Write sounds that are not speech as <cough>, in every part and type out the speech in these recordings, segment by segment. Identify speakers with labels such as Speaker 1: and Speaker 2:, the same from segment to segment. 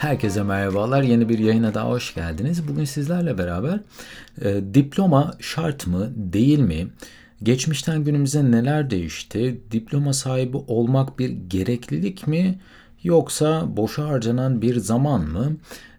Speaker 1: Herkese merhabalar. Yeni bir yayına daha hoş geldiniz. Bugün sizlerle beraber e, diploma şart mı, değil mi? Geçmişten günümüze neler değişti? Diploma sahibi olmak bir gereklilik mi? Yoksa boşa harcanan bir zaman mı?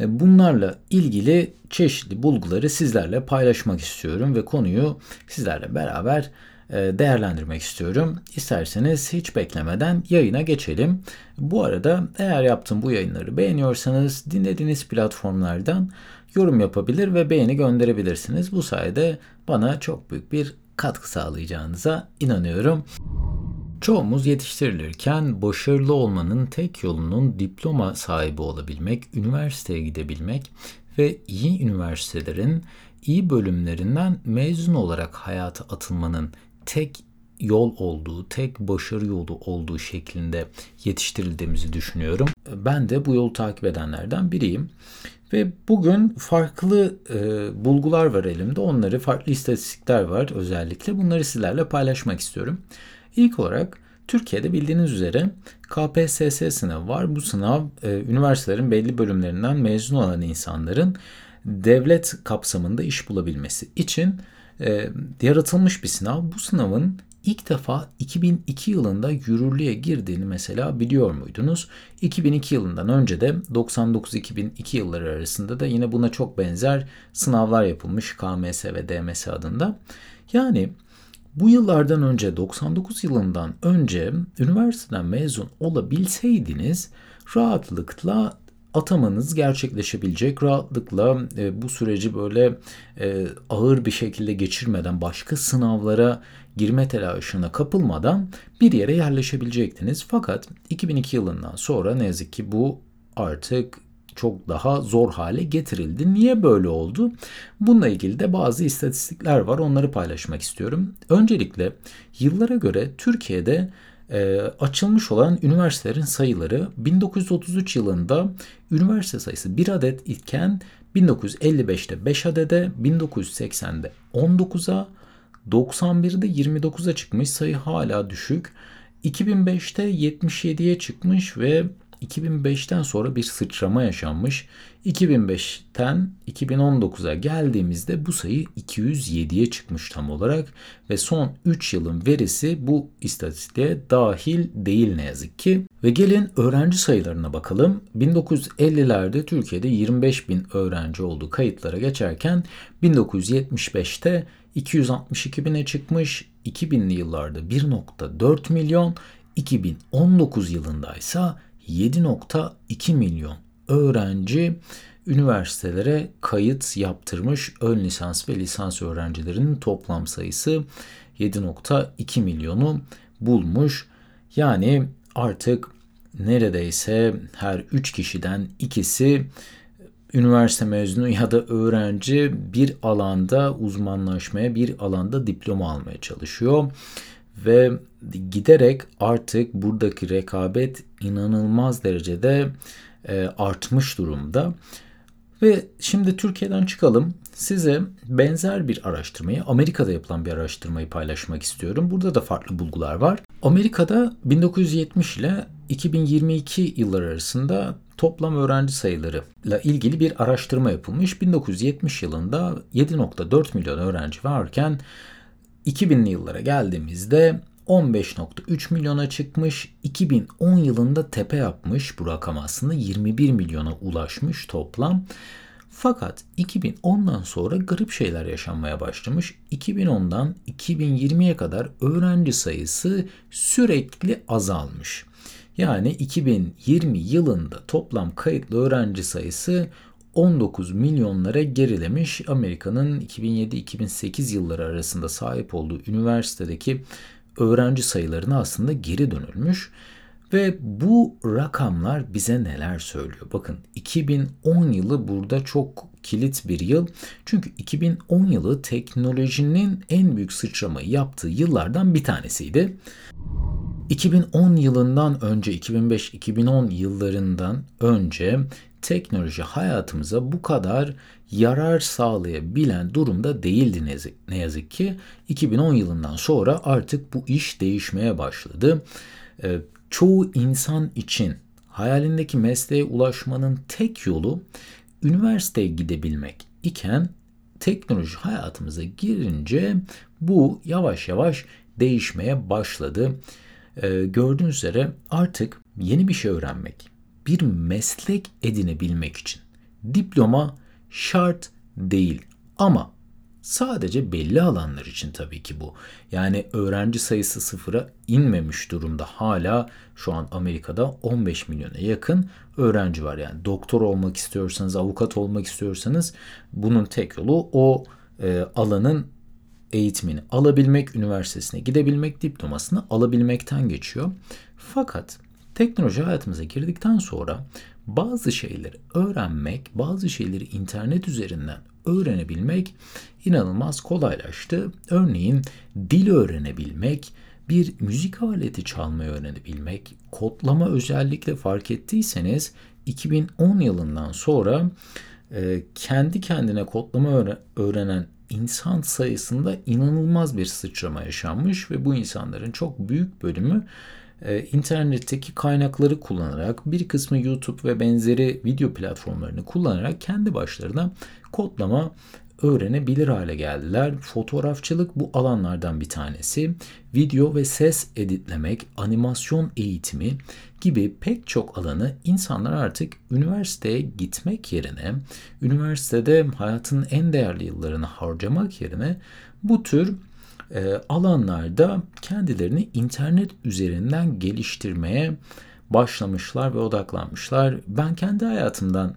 Speaker 1: E, bunlarla ilgili çeşitli bulguları sizlerle paylaşmak istiyorum ve konuyu sizlerle beraber değerlendirmek istiyorum. İsterseniz hiç beklemeden yayına geçelim. Bu arada eğer yaptığım bu yayınları beğeniyorsanız dinlediğiniz platformlardan yorum yapabilir ve beğeni gönderebilirsiniz. Bu sayede bana çok büyük bir katkı sağlayacağınıza inanıyorum. Çoğumuz yetiştirilirken başarılı olmanın tek yolunun diploma sahibi olabilmek, üniversiteye gidebilmek ve iyi üniversitelerin iyi bölümlerinden mezun olarak hayata atılmanın tek yol olduğu, tek başarı yolu olduğu şeklinde yetiştirildiğimizi düşünüyorum. Ben de bu yolu takip edenlerden biriyim. Ve bugün farklı e, bulgular var elimde. Onları farklı istatistikler var özellikle. Bunları sizlerle paylaşmak istiyorum. İlk olarak Türkiye'de bildiğiniz üzere KPSS sınavı var. Bu sınav e, üniversitelerin belli bölümlerinden mezun olan insanların devlet kapsamında iş bulabilmesi için e, yaratılmış bir sınav. Bu sınavın ilk defa 2002 yılında yürürlüğe girdiğini mesela biliyor muydunuz? 2002 yılından önce de 99-2002 yılları arasında da yine buna çok benzer sınavlar yapılmış KMS ve DMS adında. Yani bu yıllardan önce 99 yılından önce üniversiteden mezun olabilseydiniz rahatlıkla atamanız gerçekleşebilecek rahatlıkla e, bu süreci böyle e, ağır bir şekilde geçirmeden başka sınavlara girme telaşına kapılmadan bir yere yerleşebilecektiniz. Fakat 2002 yılından sonra ne yazık ki bu artık çok daha zor hale getirildi. Niye böyle oldu? Bununla ilgili de bazı istatistikler var. Onları paylaşmak istiyorum. Öncelikle yıllara göre Türkiye'de e, açılmış olan üniversitelerin sayıları 1933 yılında üniversite sayısı 1 adet iken 1955'te 5 adede, 1980'de 19'a, 91'de 29'a çıkmış sayı hala düşük. 2005'te 77'ye çıkmış ve 2005'ten sonra bir sıçrama yaşanmış. 2005'ten 2019'a geldiğimizde bu sayı 207'ye çıkmış tam olarak ve son 3 yılın verisi bu istatistiğe dahil değil ne yazık ki. Ve gelin öğrenci sayılarına bakalım. 1950'lerde Türkiye'de 25 bin öğrenci olduğu kayıtlara geçerken 1975'te 262 bine çıkmış, 2000'li yıllarda 1.4 milyon, 2019 yılında ise 7.2 milyon öğrenci üniversitelere kayıt yaptırmış. Ön lisans ve lisans öğrencilerinin toplam sayısı 7.2 milyonu bulmuş. Yani artık neredeyse her 3 kişiden ikisi üniversite mezunu ya da öğrenci bir alanda uzmanlaşmaya, bir alanda diploma almaya çalışıyor ve giderek artık buradaki rekabet inanılmaz derecede e, artmış durumda. Ve şimdi Türkiye'den çıkalım. Size benzer bir araştırmayı, Amerika'da yapılan bir araştırmayı paylaşmak istiyorum. Burada da farklı bulgular var. Amerika'da 1970 ile 2022 yıllar arasında toplam öğrenci sayılarıyla ilgili bir araştırma yapılmış. 1970 yılında 7.4 milyon öğrenci varken 2000'li yıllara geldiğimizde 15.3 milyona çıkmış. 2010 yılında tepe yapmış bu rakam aslında 21 milyona ulaşmış toplam. Fakat 2010'dan sonra garip şeyler yaşanmaya başlamış. 2010'dan 2020'ye kadar öğrenci sayısı sürekli azalmış. Yani 2020 yılında toplam kayıtlı öğrenci sayısı 19 milyonlara gerilemiş. Amerika'nın 2007-2008 yılları arasında sahip olduğu üniversitedeki öğrenci sayılarına aslında geri dönülmüş. Ve bu rakamlar bize neler söylüyor? Bakın 2010 yılı burada çok kilit bir yıl. Çünkü 2010 yılı teknolojinin en büyük sıçramayı yaptığı yıllardan bir tanesiydi. 2010 yılından önce 2005-2010 yıllarından önce teknoloji hayatımıza bu kadar yarar sağlayabilen durumda değildi ne yazık, ki. 2010 yılından sonra artık bu iş değişmeye başladı. E, çoğu insan için hayalindeki mesleğe ulaşmanın tek yolu üniversiteye gidebilmek iken teknoloji hayatımıza girince bu yavaş yavaş değişmeye başladı. Ee, gördüğünüz üzere artık yeni bir şey öğrenmek, bir meslek edinebilmek için diploma şart değil ama sadece belli alanlar için tabii ki bu. Yani öğrenci sayısı sıfıra inmemiş durumda. Hala şu an Amerika'da 15 milyona yakın öğrenci var. Yani doktor olmak istiyorsanız, avukat olmak istiyorsanız bunun tek yolu o e, alanın eğitimini alabilmek, üniversitesine gidebilmek, diplomasını alabilmekten geçiyor. Fakat teknoloji hayatımıza girdikten sonra bazı şeyleri öğrenmek, bazı şeyleri internet üzerinden öğrenebilmek inanılmaz kolaylaştı. Örneğin dil öğrenebilmek, bir müzik aleti çalmayı öğrenebilmek, kodlama özellikle fark ettiyseniz 2010 yılından sonra kendi kendine kodlama öğrenen insan sayısında inanılmaz bir sıçrama yaşanmış ve bu insanların çok büyük bölümü e, internetteki kaynakları kullanarak bir kısmı YouTube ve benzeri video platformlarını kullanarak kendi başlarına kodlama öğrenebilir hale geldiler. Fotoğrafçılık bu alanlardan bir tanesi. Video ve ses editlemek, animasyon eğitimi gibi pek çok alanı insanlar artık üniversiteye gitmek yerine, üniversitede hayatın en değerli yıllarını harcamak yerine bu tür e, alanlarda kendilerini internet üzerinden geliştirmeye başlamışlar ve odaklanmışlar. Ben kendi hayatımdan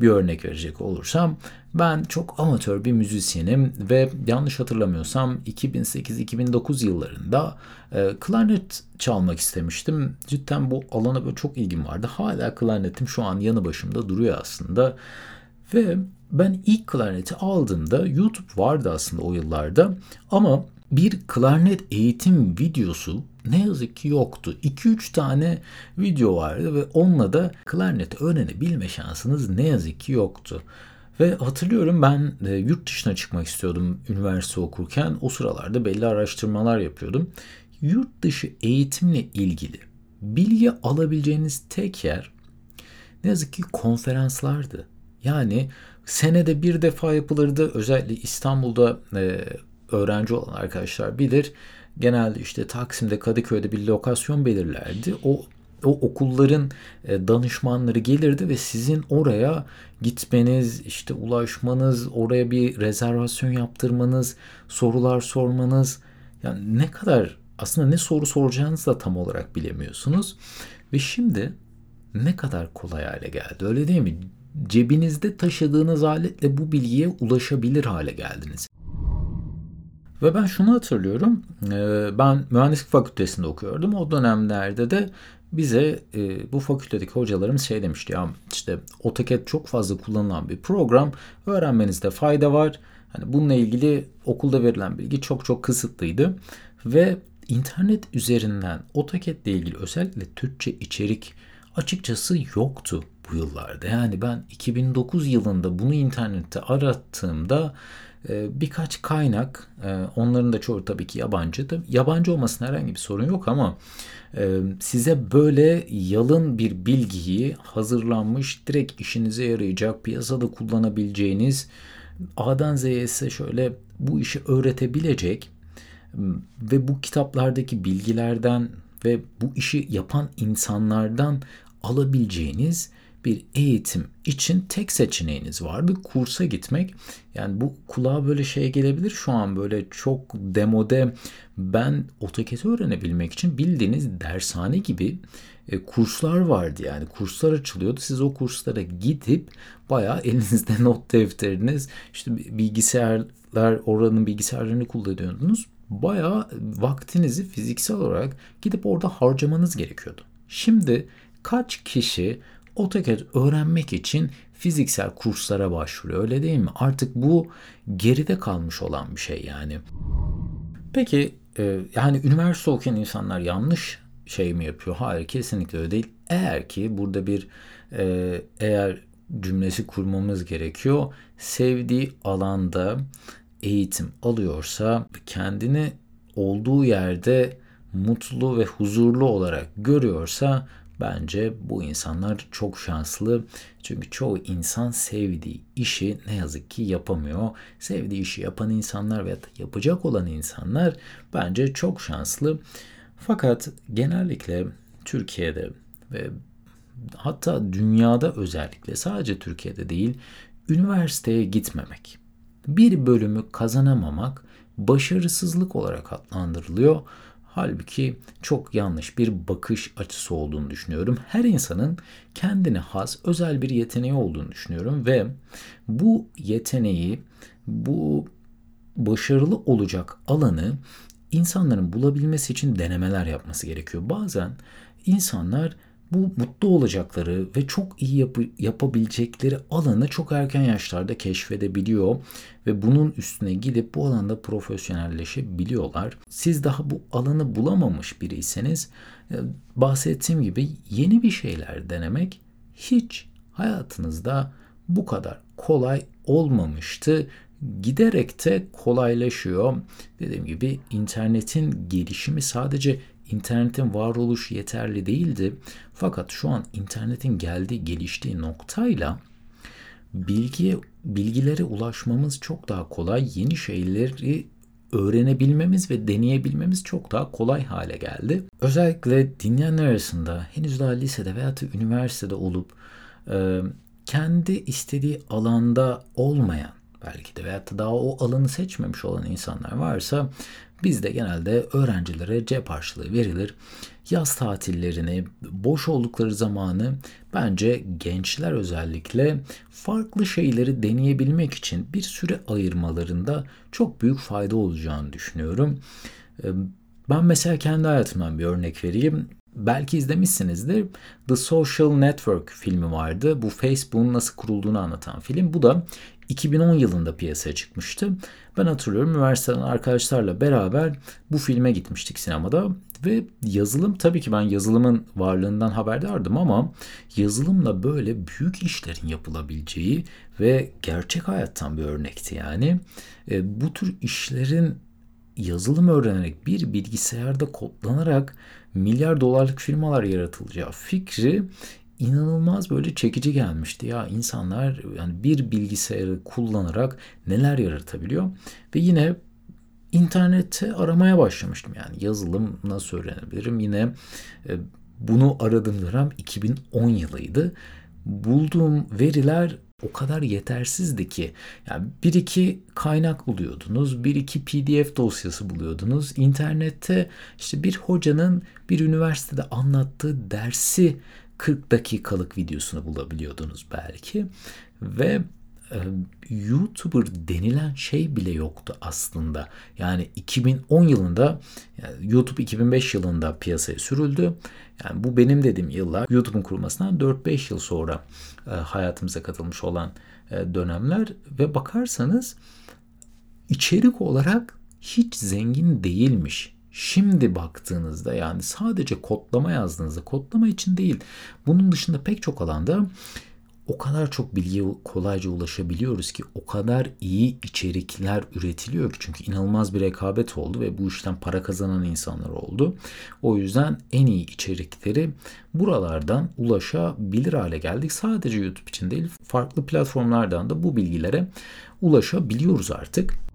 Speaker 1: bir örnek verecek olursam ben çok amatör bir müzisyenim ve yanlış hatırlamıyorsam 2008-2009 yıllarında e, klarnet çalmak istemiştim. Cidden bu alana böyle çok ilgim vardı. Hala klarnetim şu an yanı başımda duruyor aslında. Ve ben ilk klarneti aldığımda YouTube vardı aslında o yıllarda ama bir klarnet eğitim videosu ne yazık ki yoktu. 2-3 tane video vardı ve onunla da klarnet öğrenebilme şansınız ne yazık ki yoktu. Ve hatırlıyorum ben e, yurt dışına çıkmak istiyordum üniversite okurken. O sıralarda belli araştırmalar yapıyordum. Yurt dışı eğitimle ilgili bilgi alabileceğiniz tek yer ne yazık ki konferanslardı. Yani senede bir defa yapılırdı. Özellikle İstanbul'da e, öğrenci olan arkadaşlar bilir. Genelde işte Taksim'de, Kadıköy'de bir lokasyon belirlerdi. O o okulların e, danışmanları gelirdi ve sizin oraya gitmeniz, işte ulaşmanız, oraya bir rezervasyon yaptırmanız, sorular sormanız yani ne kadar aslında ne soru soracağınızı da tam olarak bilemiyorsunuz. Ve şimdi ne kadar kolay hale geldi öyle değil mi? Cebinizde taşıdığınız aletle bu bilgiye ulaşabilir hale geldiniz. Ve ben şunu hatırlıyorum. E, ben mühendislik fakültesinde okuyordum. O dönemlerde de bize e, bu fakültedeki hocalarımız şey demişti ya işte AutoCAD çok fazla kullanılan bir program öğrenmenizde fayda var. Hani bununla ilgili okulda verilen bilgi çok çok kısıtlıydı ve internet üzerinden AutoCAD ile ilgili özellikle Türkçe içerik açıkçası yoktu bu yıllarda. Yani ben 2009 yılında bunu internette arattığımda birkaç kaynak, e, onların da çoğu tabii ki yabancı. Yabancı olmasına herhangi bir sorun yok ama e, size böyle yalın bir bilgiyi hazırlanmış, direkt işinize yarayacak, piyasada kullanabileceğiniz, A'dan Z'ye ise şöyle bu işi öğretebilecek ve bu kitaplardaki bilgilerden ve bu işi yapan insanlardan alabileceğiniz bir eğitim için tek seçeneğiniz vardı. Kursa gitmek. Yani bu kulağa böyle şey gelebilir şu an böyle çok demode ben AutoCAD öğrenebilmek için bildiğiniz dershane gibi e, kurslar vardı yani kurslar açılıyordu. Siz o kurslara gidip bayağı elinizde <laughs> not defteriniz işte bilgisayarlar oranın bilgisayarlarını kullanıyordunuz. Bayağı vaktinizi fiziksel olarak gidip orada harcamanız gerekiyordu. Şimdi kaç kişi AutoCAD öğrenmek için fiziksel kurslara başvuruyor öyle değil mi? Artık bu geride kalmış olan bir şey yani. Peki e, yani üniversite okuyan insanlar yanlış şey mi yapıyor? Hayır kesinlikle öyle değil. Eğer ki burada bir e, eğer cümlesi kurmamız gerekiyor. Sevdiği alanda eğitim alıyorsa kendini olduğu yerde mutlu ve huzurlu olarak görüyorsa Bence bu insanlar çok şanslı. Çünkü çoğu insan sevdiği işi ne yazık ki yapamıyor. Sevdiği işi yapan insanlar veya yapacak olan insanlar bence çok şanslı. Fakat genellikle Türkiye'de ve hatta dünyada özellikle sadece Türkiye'de değil üniversiteye gitmemek, bir bölümü kazanamamak başarısızlık olarak adlandırılıyor. Halbuki çok yanlış bir bakış açısı olduğunu düşünüyorum. Her insanın kendine has özel bir yeteneği olduğunu düşünüyorum ve bu yeteneği, bu başarılı olacak alanı insanların bulabilmesi için denemeler yapması gerekiyor. Bazen insanlar bu mutlu olacakları ve çok iyi yapı, yapabilecekleri alanı çok erken yaşlarda keşfedebiliyor ve bunun üstüne gidip bu alanda profesyonelleşebiliyorlar. Siz daha bu alanı bulamamış biriyseniz e, bahsettiğim gibi yeni bir şeyler denemek hiç hayatınızda bu kadar kolay olmamıştı. Giderek de kolaylaşıyor. Dediğim gibi internetin gelişimi sadece internetin varoluşu yeterli değildi. Fakat şu an internetin geldiği, geliştiği noktayla bilgiye, bilgilere ulaşmamız çok daha kolay. Yeni şeyleri öğrenebilmemiz ve deneyebilmemiz çok daha kolay hale geldi. Özellikle dinleyenler arasında henüz daha lisede veya üniversitede olup e, kendi istediği alanda olmayan belki de veyahut da daha o alanı seçmemiş olan insanlar varsa bizde genelde öğrencilere cep harçlığı verilir. Yaz tatillerini, boş oldukları zamanı bence gençler özellikle farklı şeyleri deneyebilmek için bir süre ayırmalarında çok büyük fayda olacağını düşünüyorum. Ben mesela kendi hayatımdan bir örnek vereyim. Belki izlemişsinizdir. The Social Network filmi vardı. Bu Facebook'un nasıl kurulduğunu anlatan film. Bu da 2010 yılında piyasaya çıkmıştı. Ben hatırlıyorum üniversiteden arkadaşlarla beraber bu filme gitmiştik sinemada ve yazılım tabii ki ben yazılımın varlığından haberdardım ama yazılımla böyle büyük işlerin yapılabileceği ve gerçek hayattan bir örnekti yani. E, bu tür işlerin yazılım öğrenerek bir bilgisayarda kodlanarak milyar dolarlık firmalar yaratılacağı fikri inanılmaz böyle çekici gelmişti. Ya insanlar yani bir bilgisayarı kullanarak neler yaratabiliyor ve yine internette aramaya başlamıştım. Yani yazılım nasıl öğrenebilirim? Yine e, bunu aradığım dönem 2010 yılıydı. Bulduğum veriler o kadar yetersizdi ki yani bir iki kaynak buluyordunuz, bir iki PDF dosyası buluyordunuz. İnternette işte bir hocanın bir üniversitede anlattığı dersi 40 dakikalık videosunu bulabiliyordunuz belki ve e, YouTuber denilen şey bile yoktu aslında. Yani 2010 yılında yani YouTube 2005 yılında piyasaya sürüldü. Yani bu benim dediğim yıllar YouTube'un kurulmasından 4-5 yıl sonra e, hayatımıza katılmış olan e, dönemler ve bakarsanız içerik olarak hiç zengin değilmiş. Şimdi baktığınızda yani sadece kodlama yazdığınızda kodlama için değil bunun dışında pek çok alanda o kadar çok bilgiye kolayca ulaşabiliyoruz ki o kadar iyi içerikler üretiliyor ki çünkü inanılmaz bir rekabet oldu ve bu işten para kazanan insanlar oldu. O yüzden en iyi içerikleri buralardan ulaşabilir hale geldik. Sadece YouTube için değil farklı platformlardan da bu bilgilere ulaşabiliyoruz artık.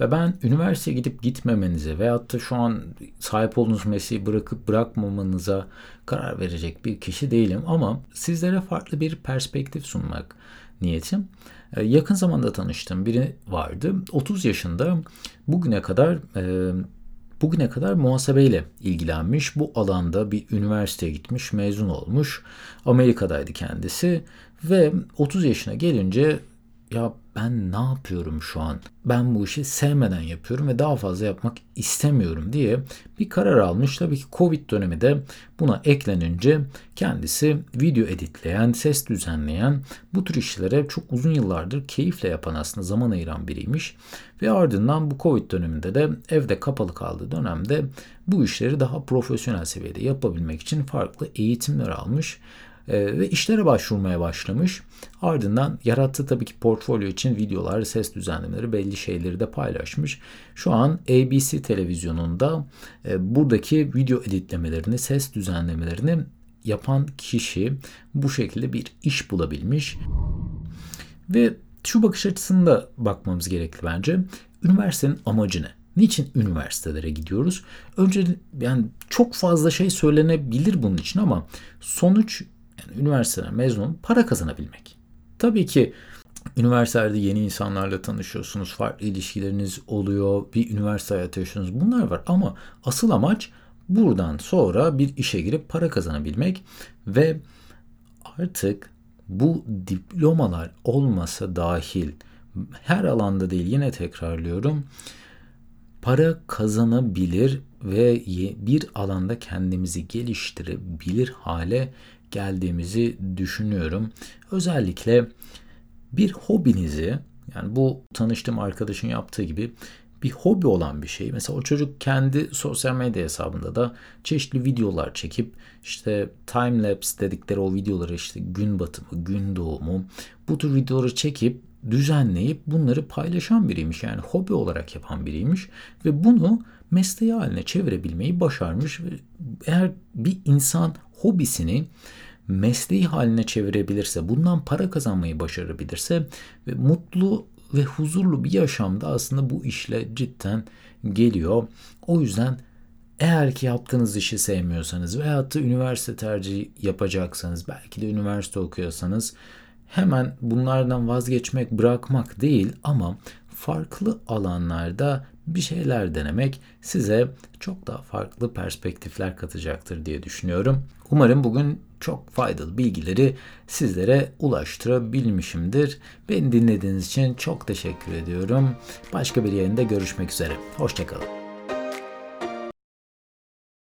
Speaker 1: Ve ben üniversiteye gidip gitmemenize veyahut da şu an sahip olduğunuz mesleği bırakıp bırakmamanıza karar verecek bir kişi değilim. Ama sizlere farklı bir perspektif sunmak niyetim. Ee, yakın zamanda tanıştığım biri vardı. 30 yaşında bugüne kadar e, bugüne kadar muhasebeyle ilgilenmiş. Bu alanda bir üniversiteye gitmiş, mezun olmuş. Amerika'daydı kendisi ve 30 yaşına gelince ya ben ne yapıyorum şu an? Ben bu işi sevmeden yapıyorum ve daha fazla yapmak istemiyorum diye bir karar almış. Tabii ki Covid dönemi de buna eklenince kendisi video editleyen, ses düzenleyen bu tür işlere çok uzun yıllardır keyifle yapan aslında zaman ayıran biriymiş. Ve ardından bu Covid döneminde de evde kapalı kaldığı dönemde bu işleri daha profesyonel seviyede yapabilmek için farklı eğitimler almış e, ve işlere başvurmaya başlamış. Ardından yarattığı tabii ki portfolyo için videolar, ses düzenlemeleri, belli şeyleri de paylaşmış. Şu an ABC televizyonunda e, buradaki video editlemelerini, ses düzenlemelerini yapan kişi bu şekilde bir iş bulabilmiş. Ve şu bakış açısında bakmamız gerekli bence. Üniversitenin amacı ne? Niçin üniversitelere gidiyoruz? Önce yani çok fazla şey söylenebilir bunun için ama sonuç yani üniversiteden mezun para kazanabilmek. Tabii ki üniversitede yeni insanlarla tanışıyorsunuz, farklı ilişkileriniz oluyor, bir üniversite hayatı yaşıyorsunuz. Bunlar var ama asıl amaç buradan sonra bir işe girip para kazanabilmek ve artık bu diplomalar olmasa dahil her alanda değil yine tekrarlıyorum para kazanabilir ve bir alanda kendimizi geliştirebilir hale geldiğimizi düşünüyorum. Özellikle bir hobinizi yani bu tanıştığım arkadaşın yaptığı gibi bir hobi olan bir şey. Mesela o çocuk kendi sosyal medya hesabında da çeşitli videolar çekip işte time lapse dedikleri o videoları işte gün batımı, gün doğumu bu tür videoları çekip düzenleyip bunları paylaşan biriymiş. Yani hobi olarak yapan biriymiş ve bunu mesleği haline çevirebilmeyi başarmış. Eğer bir insan hobisini mesleği haline çevirebilirse, bundan para kazanmayı başarabilirse ve mutlu ve huzurlu bir yaşamda aslında bu işle cidden geliyor. O yüzden eğer ki yaptığınız işi sevmiyorsanız veyahut da üniversite tercihi yapacaksanız, belki de üniversite okuyorsanız hemen bunlardan vazgeçmek, bırakmak değil ama farklı alanlarda bir şeyler denemek size çok daha farklı perspektifler katacaktır diye düşünüyorum. Umarım bugün çok faydalı bilgileri sizlere ulaştırabilmişimdir. Beni dinlediğiniz için çok teşekkür ediyorum. Başka bir yayında görüşmek üzere. Hoşçakalın.